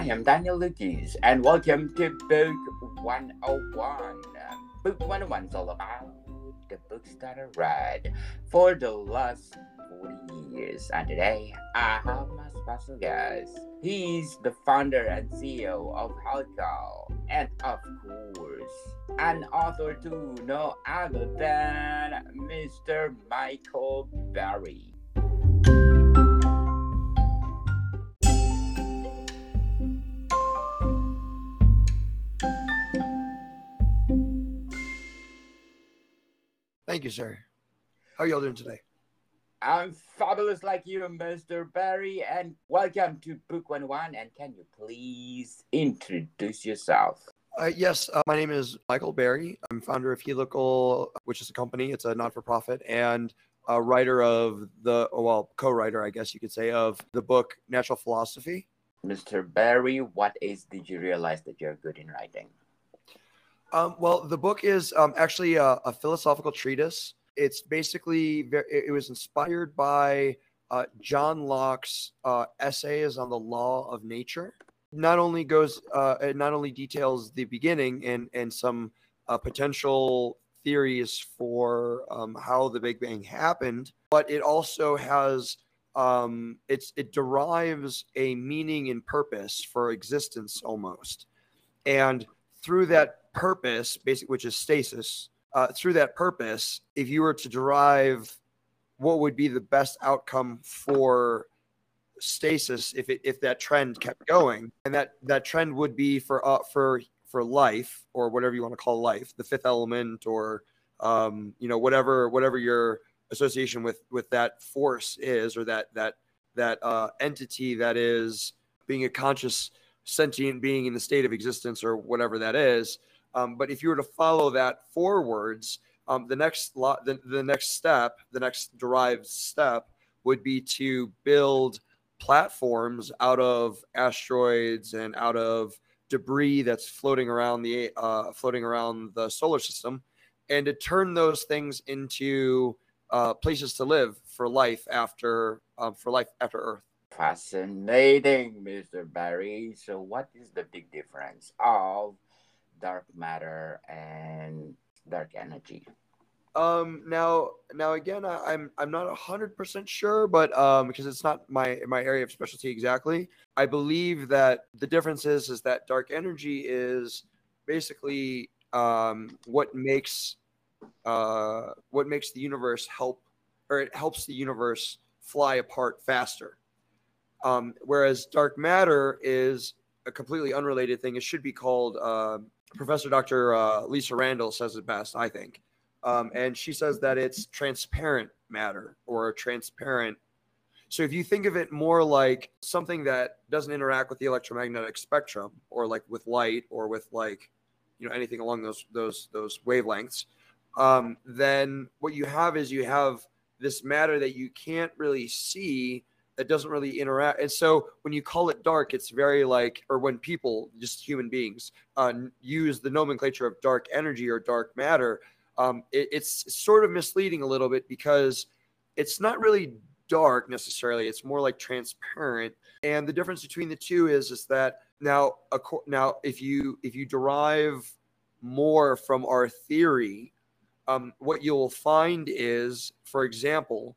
I am Daniel Lucas, and welcome to Book 101. Book 101 is all about the books that I read for the last 40 years. And today, I have my special guest. He's the founder and CEO of Helical, and of course, an author to no other than Mr. Michael Barry. Thank you, sir. How are y'all doing today? I'm fabulous like you, Mr. Barry, and welcome to Book One One. And can you please introduce yourself? Uh, yes, uh, my name is Michael Barry. I'm founder of Helical, which is a company. It's a not-for-profit, and a writer of the well, co-writer, I guess you could say, of the book Natural Philosophy. Mr. Barry, what age did you realize that you're good in writing? Um, well, the book is um, actually a, a, philosophical treatise. It's basically very, it was inspired by uh, John Locke's uh, essays on the law of nature. Not only goes, uh, it not only details the beginning and and some uh, potential theories for um, how the Big Bang happened, but it also has um, it's it derives a meaning and purpose for existence almost, and through that purpose, basically, which is stasis, uh, through that purpose, if you were to derive what would be the best outcome for stasis if it, if that trend kept going, and that that trend would be for uh, for for life or whatever you want to call life, the fifth element, or um, you know whatever whatever your association with with that force is, or that that that uh, entity that is being a conscious sentient being in the state of existence or whatever that is um, but if you were to follow that forwards, um, the next lo- the, the next step, the next derived step would be to build platforms out of asteroids and out of debris that's floating around the uh, floating around the solar system, and to turn those things into uh, places to live for life after um, for life after Earth. Fascinating, Mr. Barry. So, what is the big difference of dark matter and dark energy? Um, now, now again, I, I'm I'm not hundred percent sure, but um, because it's not my my area of specialty exactly, I believe that the difference is is that dark energy is basically um what makes uh what makes the universe help or it helps the universe fly apart faster. Um, whereas dark matter is a completely unrelated thing. It should be called uh, Professor Dr. Uh, Lisa Randall says it best, I think. Um, and she says that it's transparent matter or transparent. So if you think of it more like something that doesn't interact with the electromagnetic spectrum or like with light or with like, you know, anything along those those those wavelengths, um, then what you have is you have this matter that you can't really see that doesn't really interact. And so when you call it dark, it's very like, or when people, just human beings, uh, use the nomenclature of dark energy or dark matter, um, it, it's sort of misleading a little bit because it's not really dark necessarily. It's more like transparent. And the difference between the two is is that now now if you if you derive more from our theory, um, what you'll find is, for example,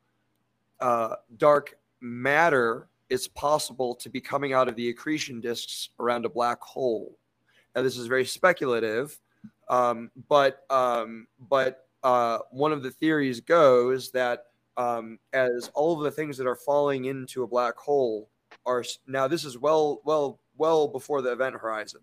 uh, dark matter is possible to be coming out of the accretion disks around a black hole. Now, this is very speculative, um, but um, but uh, one of the theories goes that um, as all of the things that are falling into a black hole are now this is well well well before the event horizon.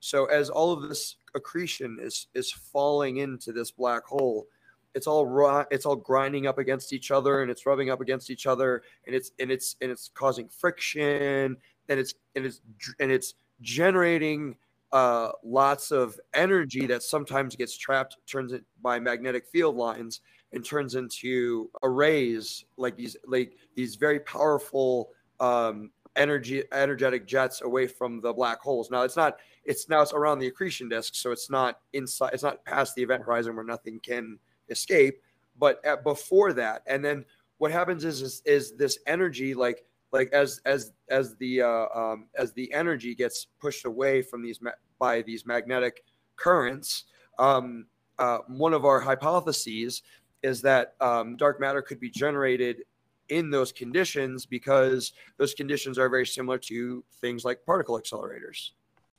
So as all of this accretion is is falling into this black hole, it's all raw, it's all grinding up against each other and it's rubbing up against each other and it's and it's and it's causing friction and it's and it's and it's generating uh, lots of energy that sometimes gets trapped turns it by magnetic field lines and turns into arrays like these like these very powerful um, energy energetic jets away from the black holes. Now it's not it's now it's around the accretion disk so it's not inside it's not past the event horizon where nothing can escape but at, before that and then what happens is, is is this energy like like as as as the uh, um, as the energy gets pushed away from these ma- by these magnetic currents. Um, uh, one of our hypotheses is that um, dark matter could be generated in those conditions because those conditions are very similar to things like particle accelerators.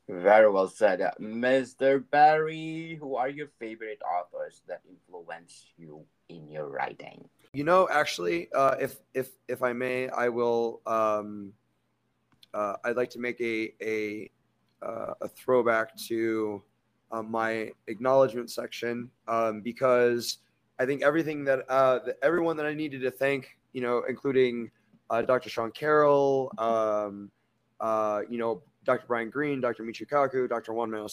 Very well said. Uh, Mr. Barry, who are your favorite authors that influence you in your writing? You know, actually, uh, if if if I may, I will. Um, uh, I'd like to make a a uh, a throwback to uh, my acknowledgement section um, because I think everything that, uh, that everyone that I needed to thank, you know, including Dr. Sean Carroll, um, you know, Dr. Brian Greene, Dr. Michio Kaku, Dr. Juan Manuel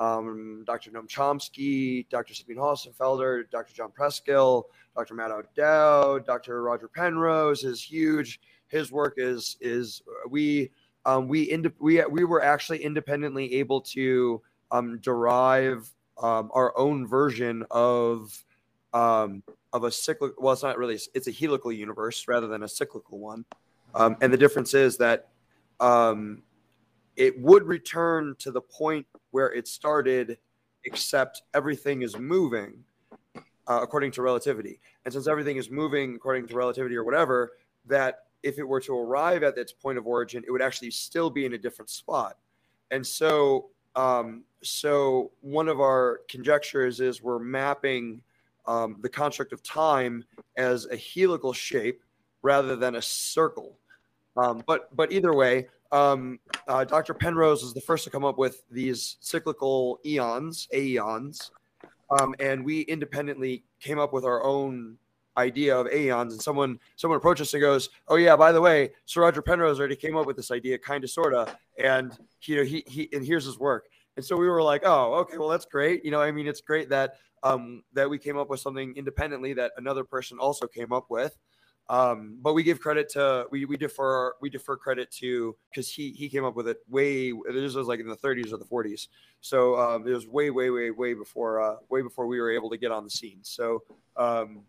um, Dr. Noam Chomsky, Dr. Sabine Hossenfelder, Dr. John Preskill, Dr. Matt O'Dowd, Dr. Roger Penrose is huge. His work is is we um, we ind- we we were actually independently able to um, derive um, our own version of um, of a cyclical. Well, it's not really. It's a helical universe rather than a cyclical one. Um, and the difference is that um, it would return to the point where it started, except everything is moving uh, according to relativity. And since everything is moving according to relativity or whatever, that if it were to arrive at its point of origin, it would actually still be in a different spot. And so, um, so one of our conjectures is we're mapping um, the construct of time as a helical shape rather than a circle. Um, but but either way, um, uh, Dr. Penrose was the first to come up with these cyclical eons, aeons, um, and we independently came up with our own idea of aeons. And someone someone approached us and goes, "Oh yeah, by the way, Sir Roger Penrose already came up with this idea, kind of, sorta, and you know he he and here's his work." And so we were like, "Oh, okay, well that's great." You know, I mean, it's great that um, that we came up with something independently that another person also came up with. Um, but we give credit to we we defer we defer credit to because he he came up with it way this was like in the 30s or the 40s, so um, it was way way way way before uh, way before we were able to get on the scene. So um,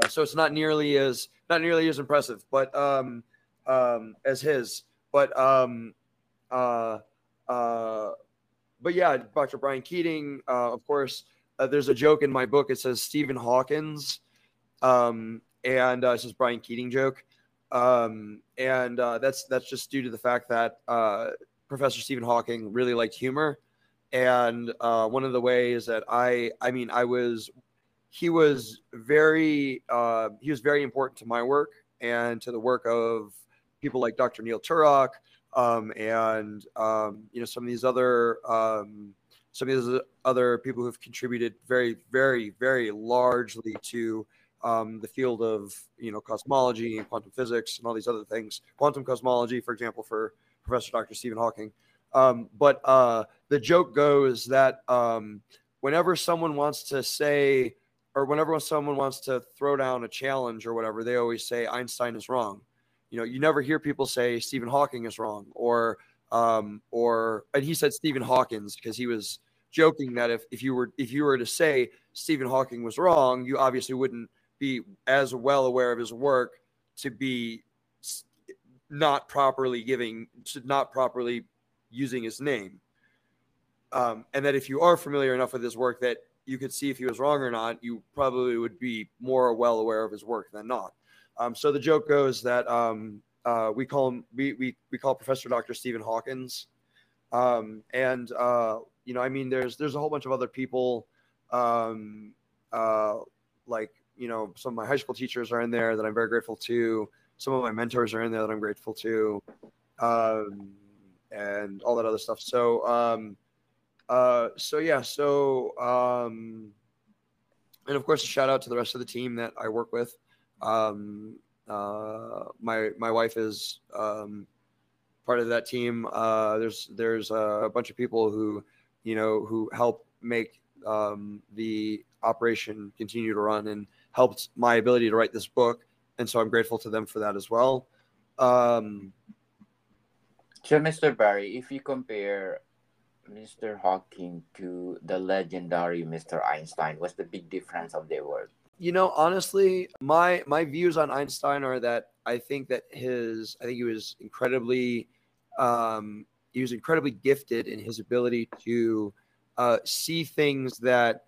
uh, so it's not nearly as not nearly as impressive, but um, um, as his. But um, uh, uh, but yeah, Dr. Brian Keating, uh, of course. Uh, there's a joke in my book. It says Stephen Hawkins. Um, and uh, it's just Brian Keating joke, um, and uh, that's that's just due to the fact that uh, Professor Stephen Hawking really liked humor, and uh, one of the ways that I I mean I was he was very uh, he was very important to my work and to the work of people like Dr. Neil Turok um, and um, you know some of these other um, some of these other people who've contributed very very very largely to um, the field of you know cosmology and quantum physics and all these other things. Quantum cosmology, for example, for Professor Dr. Stephen Hawking. Um, but uh, the joke goes that um, whenever someone wants to say, or whenever someone wants to throw down a challenge or whatever, they always say Einstein is wrong. You know, you never hear people say Stephen Hawking is wrong, or um, or and he said Stephen Hawkins because he was joking that if if you were if you were to say Stephen Hawking was wrong, you obviously wouldn't be as well aware of his work to be not properly giving, to not properly using his name. Um, and that if you are familiar enough with his work that you could see if he was wrong or not, you probably would be more well aware of his work than not. Um, so the joke goes that um, uh, we call him we, we we call Professor Dr. Stephen Hawkins, um, and uh, you know I mean there's there's a whole bunch of other people um, uh, like you know, some of my high school teachers are in there that I'm very grateful to. Some of my mentors are in there that I'm grateful to, um, and all that other stuff. So, um, uh, so yeah, so um, and of course, a shout out to the rest of the team that I work with. Um, uh, my my wife is um, part of that team. Uh, there's there's a bunch of people who you know who help make um, the operation continue to run and helped my ability to write this book, and so I'm grateful to them for that as well. Um, so, Mr. Barry, if you compare Mr. Hawking to the legendary Mr. Einstein, what's the big difference of their work? You know, honestly, my my views on Einstein are that I think that his I think he was incredibly um, he was incredibly gifted in his ability to uh, see things that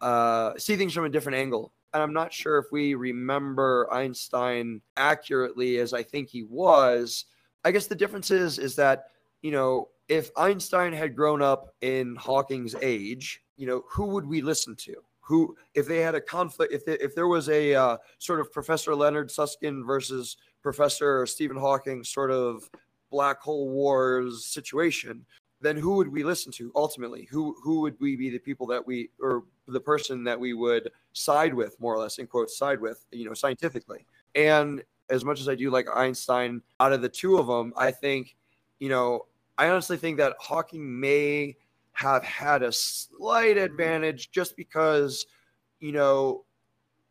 uh, see things from a different angle. And I'm not sure if we remember Einstein accurately as I think he was. I guess the difference is is that you know if Einstein had grown up in Hawking's age, you know who would we listen to? Who if they had a conflict if they, if there was a uh, sort of Professor Leonard Susskind versus Professor Stephen Hawking sort of black hole wars situation, then who would we listen to ultimately? Who who would we be the people that we or the person that we would side with, more or less, in quotes, side with, you know, scientifically? And as much as I do like Einstein, out of the two of them, I think, you know, I honestly think that Hawking may have had a slight advantage just because, you know,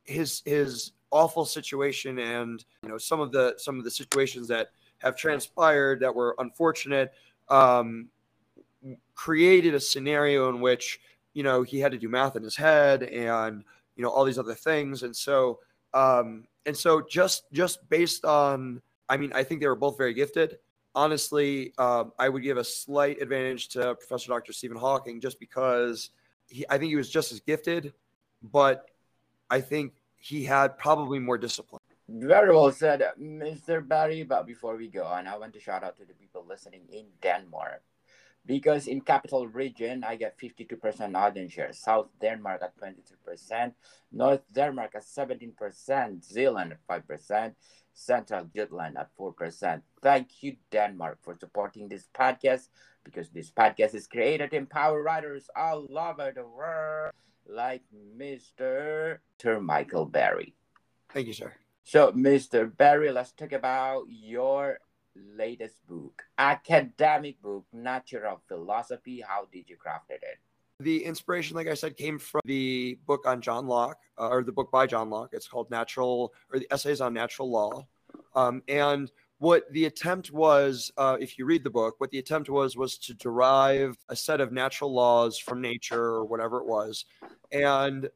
his his awful situation and you know some of the some of the situations that have transpired that were unfortunate um, created a scenario in which you know he had to do math in his head and you know all these other things and so um, and so just just based on i mean i think they were both very gifted honestly um, i would give a slight advantage to professor dr stephen hawking just because he, i think he was just as gifted but i think he had probably more discipline very well said, Mr. Barry. But before we go on, I want to shout out to the people listening in Denmark. Because in capital region, I get 52% audience share. South Denmark at 22%. North Denmark at 17%. Zealand at 5%. Central Jutland at 4%. Thank you, Denmark, for supporting this podcast because this podcast is created to empower writers all over the world like Mr. Sir Michael Barry. Thank you, sir. So, Mr. Barry, let's talk about your latest book, academic book, Natural Philosophy. How did you craft it? The inspiration, like I said, came from the book on John Locke, uh, or the book by John Locke. It's called Natural, or the Essays on Natural Law. Um, and what the attempt was, uh, if you read the book, what the attempt was was to derive a set of natural laws from nature or whatever it was, and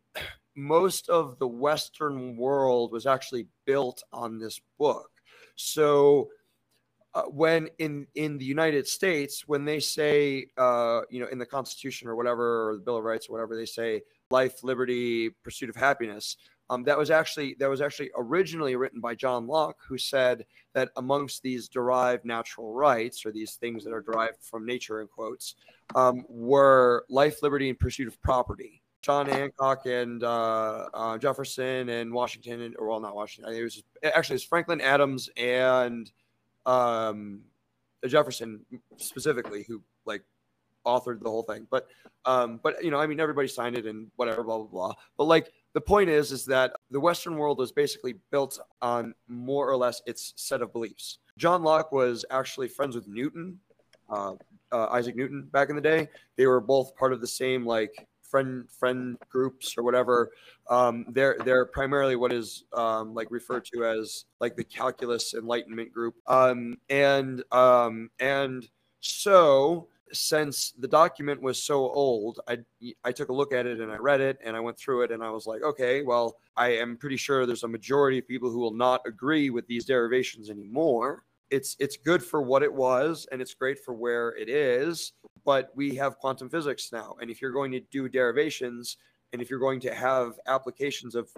most of the Western world was actually built on this book. So uh, when in in the United States, when they say, uh, you know, in the Constitution or whatever, or the Bill of Rights or whatever, they say life, liberty, pursuit of happiness. Um, that was actually that was actually originally written by John Locke, who said that amongst these derived natural rights, or these things that are derived from nature, in quotes, um, were life, liberty, and pursuit of property. John Hancock and uh, uh, Jefferson and Washington, and, or well, not Washington. It was actually it's Franklin Adams and um, Jefferson specifically who like authored the whole thing. But um, but you know, I mean, everybody signed it and whatever, blah blah blah. But like the point is, is that the Western world was basically built on more or less its set of beliefs. John Locke was actually friends with Newton, uh, uh, Isaac Newton, back in the day. They were both part of the same like friend friend groups or whatever um, they're they're primarily what is um, like referred to as like the calculus enlightenment group. Um, and um, and so since the document was so old I, I took a look at it and i read it and i went through it and i was like okay well i am pretty sure there's a majority of people who will not agree with these derivations anymore. It's it's good for what it was and it's great for where it is but we have quantum physics now. And if you're going to do derivations, and if you're going to have applications of,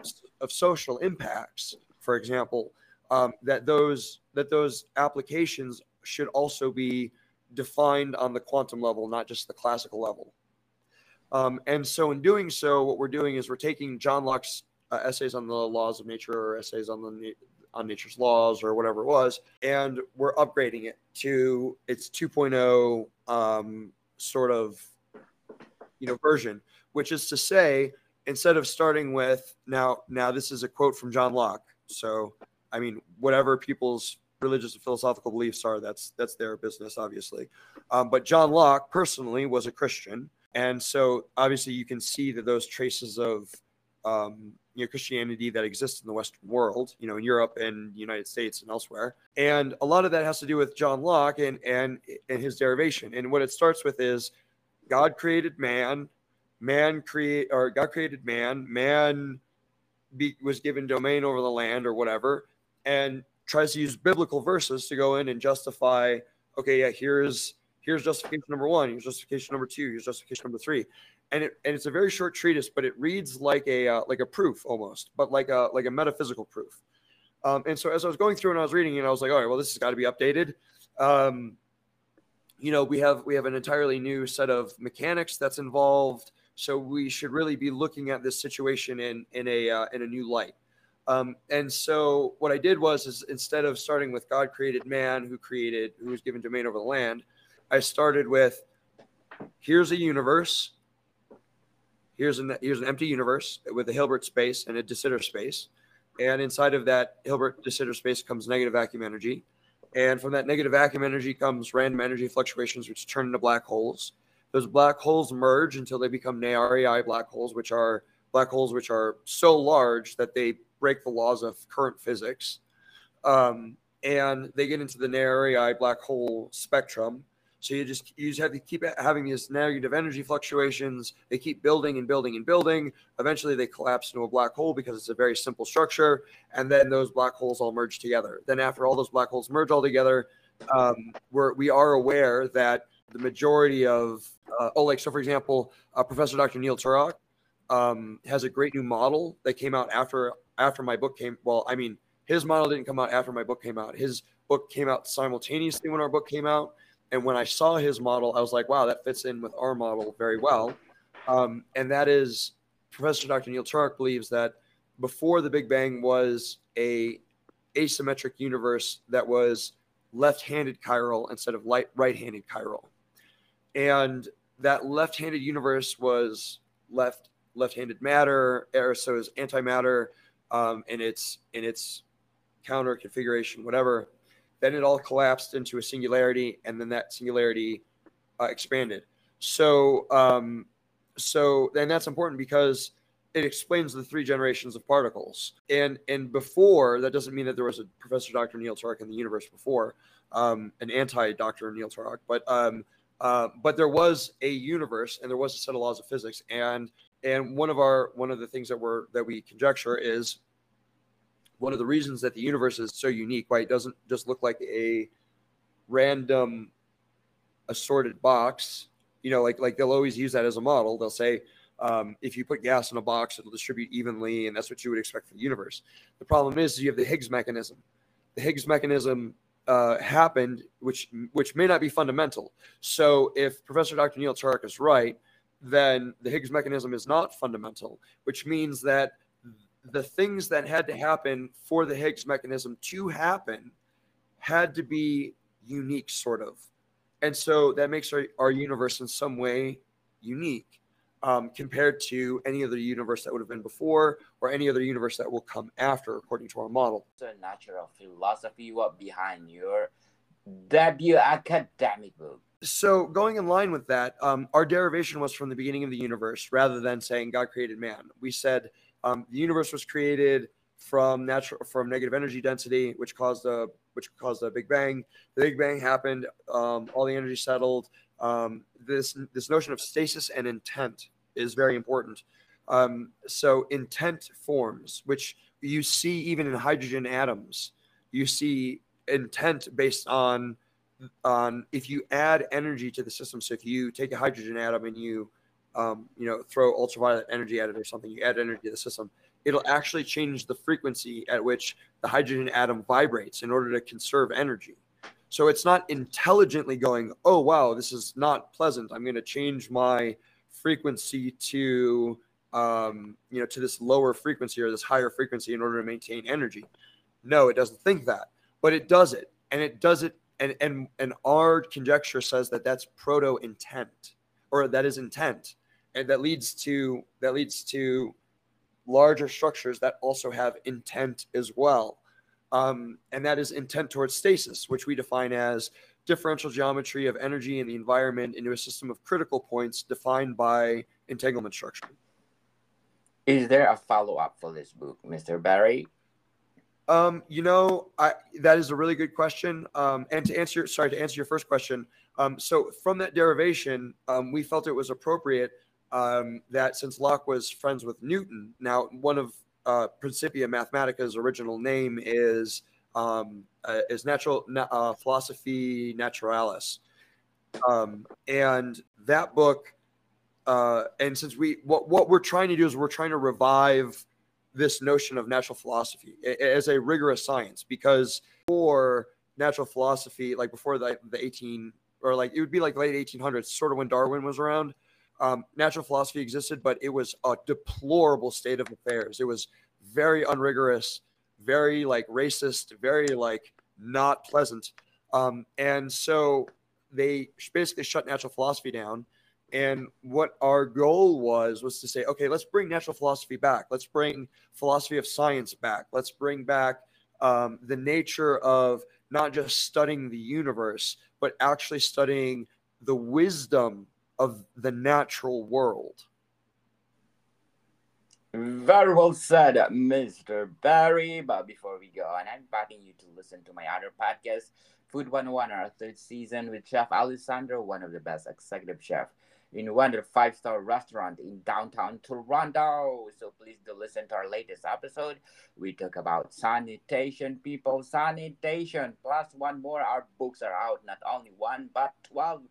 of social impacts, for example, um, that those that those applications should also be defined on the quantum level, not just the classical level. Um, and so, in doing so, what we're doing is we're taking John Locke's uh, essays on the laws of nature or essays on the on nature's laws or whatever it was, and we're upgrading it to its 2.0 um, sort of you know version, which is to say, instead of starting with now now this is a quote from John Locke. So I mean, whatever people's religious and philosophical beliefs are, that's that's their business, obviously. Um, but John Locke personally was a Christian, and so obviously you can see that those traces of um, you know Christianity that exists in the Western world, you know, in Europe and the United States and elsewhere. And a lot of that has to do with John Locke and and and his derivation. And what it starts with is God created man, man create or God created man, man be, was given domain over the land or whatever, and tries to use biblical verses to go in and justify. Okay, yeah, here's here's justification number one. Here's justification number two. Here's justification number three, and it and it's a very short treatise, but it reads like a uh, like a proof almost, but like a like a metaphysical proof. Um, and so as I was going through and I was reading, and I was like, all right, well, this has got to be updated. Um, you know, we have we have an entirely new set of mechanics that's involved. So we should really be looking at this situation in in a uh, in a new light. Um, and so what I did was is instead of starting with God created man, who created who was given domain over the land, I started with here's a universe. Here's an here's an empty universe with a Hilbert space and a de Sitter space. And inside of that Hilbert de Sitter space comes negative vacuum energy. And from that negative vacuum energy comes random energy fluctuations, which turn into black holes. Those black holes merge until they become NAREI black holes, which are black holes which are so large that they break the laws of current physics. Um, and they get into the NAREI black hole spectrum, so you just you just have to keep having these negative energy fluctuations. They keep building and building and building. Eventually, they collapse into a black hole because it's a very simple structure, and then those black holes all merge together. Then, after all those black holes merge all together, um, we're we are aware that the majority of uh, oh, like so, for example, uh, Professor Dr. Neil Turok um, has a great new model that came out after after my book came. Well, I mean, his model didn't come out after my book came out. His book came out simultaneously when our book came out and when I saw his model, I was like, wow, that fits in with our model very well. Um, and that is Professor Dr. Neil Turok believes that before the Big Bang was a asymmetric universe that was left-handed chiral instead of light right-handed chiral. And that left-handed universe was left left-handed matter, or so is antimatter um, in its in its counter configuration, whatever. Then it all collapsed into a singularity, and then that singularity uh, expanded. So, um, so then that's important because it explains the three generations of particles. And and before that doesn't mean that there was a Professor Dr. Neil Turok in the universe before, um, an anti Dr. Neil Turok, but um, uh, but there was a universe and there was a set of laws of physics. And and one of our one of the things that we're that we conjecture is one of the reasons that the universe is so unique, why it doesn't just look like a random assorted box. You know, like like they'll always use that as a model. They'll say, um, if you put gas in a box, it'll distribute evenly, and that's what you would expect from the universe. The problem is, is you have the Higgs mechanism. The Higgs mechanism uh, happened, which which may not be fundamental. So, if Professor Dr. Neil Turok is right, then the Higgs mechanism is not fundamental, which means that the things that had to happen for the Higgs mechanism to happen had to be unique, sort of. And so that makes our, our universe in some way unique um, compared to any other universe that would have been before or any other universe that will come after, according to our model. The natural philosophy what behind your debut academic book. So, going in line with that, um, our derivation was from the beginning of the universe rather than saying God created man. We said um, the universe was created from natural from negative energy density, which caused a which caused a big bang. The big bang happened. Um, all the energy settled. Um, this this notion of stasis and intent is very important. Um, so intent forms, which you see even in hydrogen atoms, you see intent based on on if you add energy to the system. So if you take a hydrogen atom and you um, you know, throw ultraviolet energy at it or something, you add energy to the system, it'll actually change the frequency at which the hydrogen atom vibrates in order to conserve energy. So it's not intelligently going, oh, wow, this is not pleasant. I'm going to change my frequency to, um, you know, to this lower frequency or this higher frequency in order to maintain energy. No, it doesn't think that, but it does it. And it does it. And, and, and our conjecture says that that's proto intent or that is intent and that leads to that leads to larger structures that also have intent as well. Um, and that is intent towards stasis which we define as differential geometry of energy in the environment into a system of critical points defined by entanglement structure. Is there a follow-up for this book mr barry? Um, you know, I, that is a really good question. Um, and to answer, sorry, to answer your first question, um, so from that derivation, um, we felt it was appropriate um, that since Locke was friends with Newton, now one of uh, Principia Mathematica's original name is um, uh, is natural uh, philosophy naturalis, um, and that book. Uh, and since we what what we're trying to do is we're trying to revive this notion of natural philosophy as a rigorous science because for natural philosophy like before the, the 18 or like it would be like late 1800s sort of when darwin was around um, natural philosophy existed but it was a deplorable state of affairs it was very unrigorous very like racist, very like not pleasant. Um, and so they basically shut natural philosophy down. And what our goal was was to say, okay, let's bring natural philosophy back. Let's bring philosophy of science back. Let's bring back um, the nature of not just studying the universe, but actually studying the wisdom of the natural world. Very well said, Mr. Barry. But before we go on, I'm inviting you to listen to my other podcast, Food 101, our third season with Chef Alessandro, one of the best executive chefs in one of the five-star restaurant in downtown Toronto. So please do listen to our latest episode. We talk about sanitation, people, sanitation. Plus one more, our books are out, not only one, but 12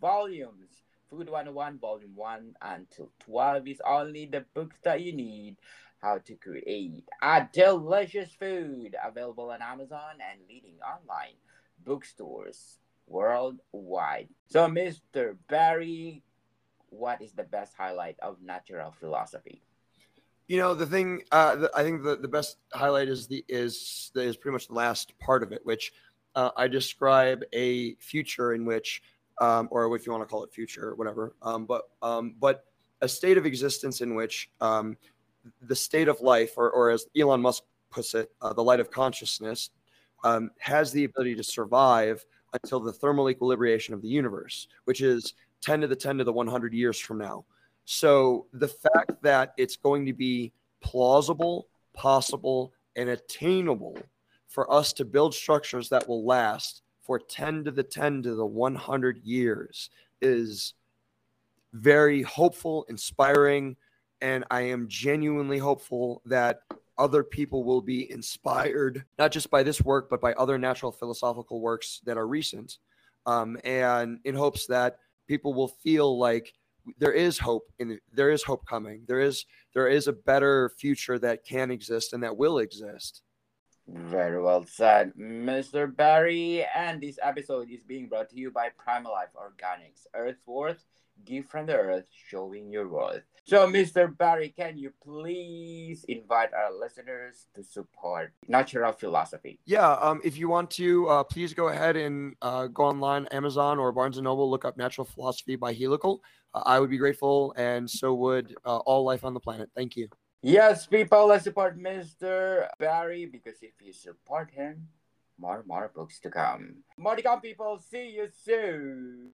volumes. Food 101, Volume 1 until 12 is only the books that you need. How to create a delicious food available on Amazon and leading online bookstores worldwide. So, Mr. Barry, what is the best highlight of natural philosophy? You know, the thing uh, the, I think the, the best highlight is the is is pretty much the last part of it, which uh, I describe a future in which um, or if you want to call it future, whatever. Um, but um, but a state of existence in which um, the state of life, or, or as Elon Musk puts it, uh, the light of consciousness, um, has the ability to survive until the thermal equilibration of the universe, which is 10 to the 10 to the 100 years from now. So the fact that it's going to be plausible, possible, and attainable for us to build structures that will last for 10 to the 10 to the 100 years is very hopeful, inspiring, and I am genuinely hopeful that other people will be inspired, not just by this work, but by other natural philosophical works that are recent. Um, and in hopes that people will feel like there is hope in there is hope coming. There is there is a better future that can exist and that will exist. Very well said, Mr. Barry. And this episode is being brought to you by Primalife Organics, Earth Worth, gift from the earth, showing your worth. So, Mr. Barry, can you please invite our listeners to support natural philosophy? Yeah, um, if you want to, uh, please go ahead and uh, go online, Amazon or Barnes and Noble, look up Natural Philosophy by Helical. Uh, I would be grateful, and so would uh, all life on the planet. Thank you. Yes, people, let's support Mr. Barry because if you support him, more more books to come. More to come, people. See you soon.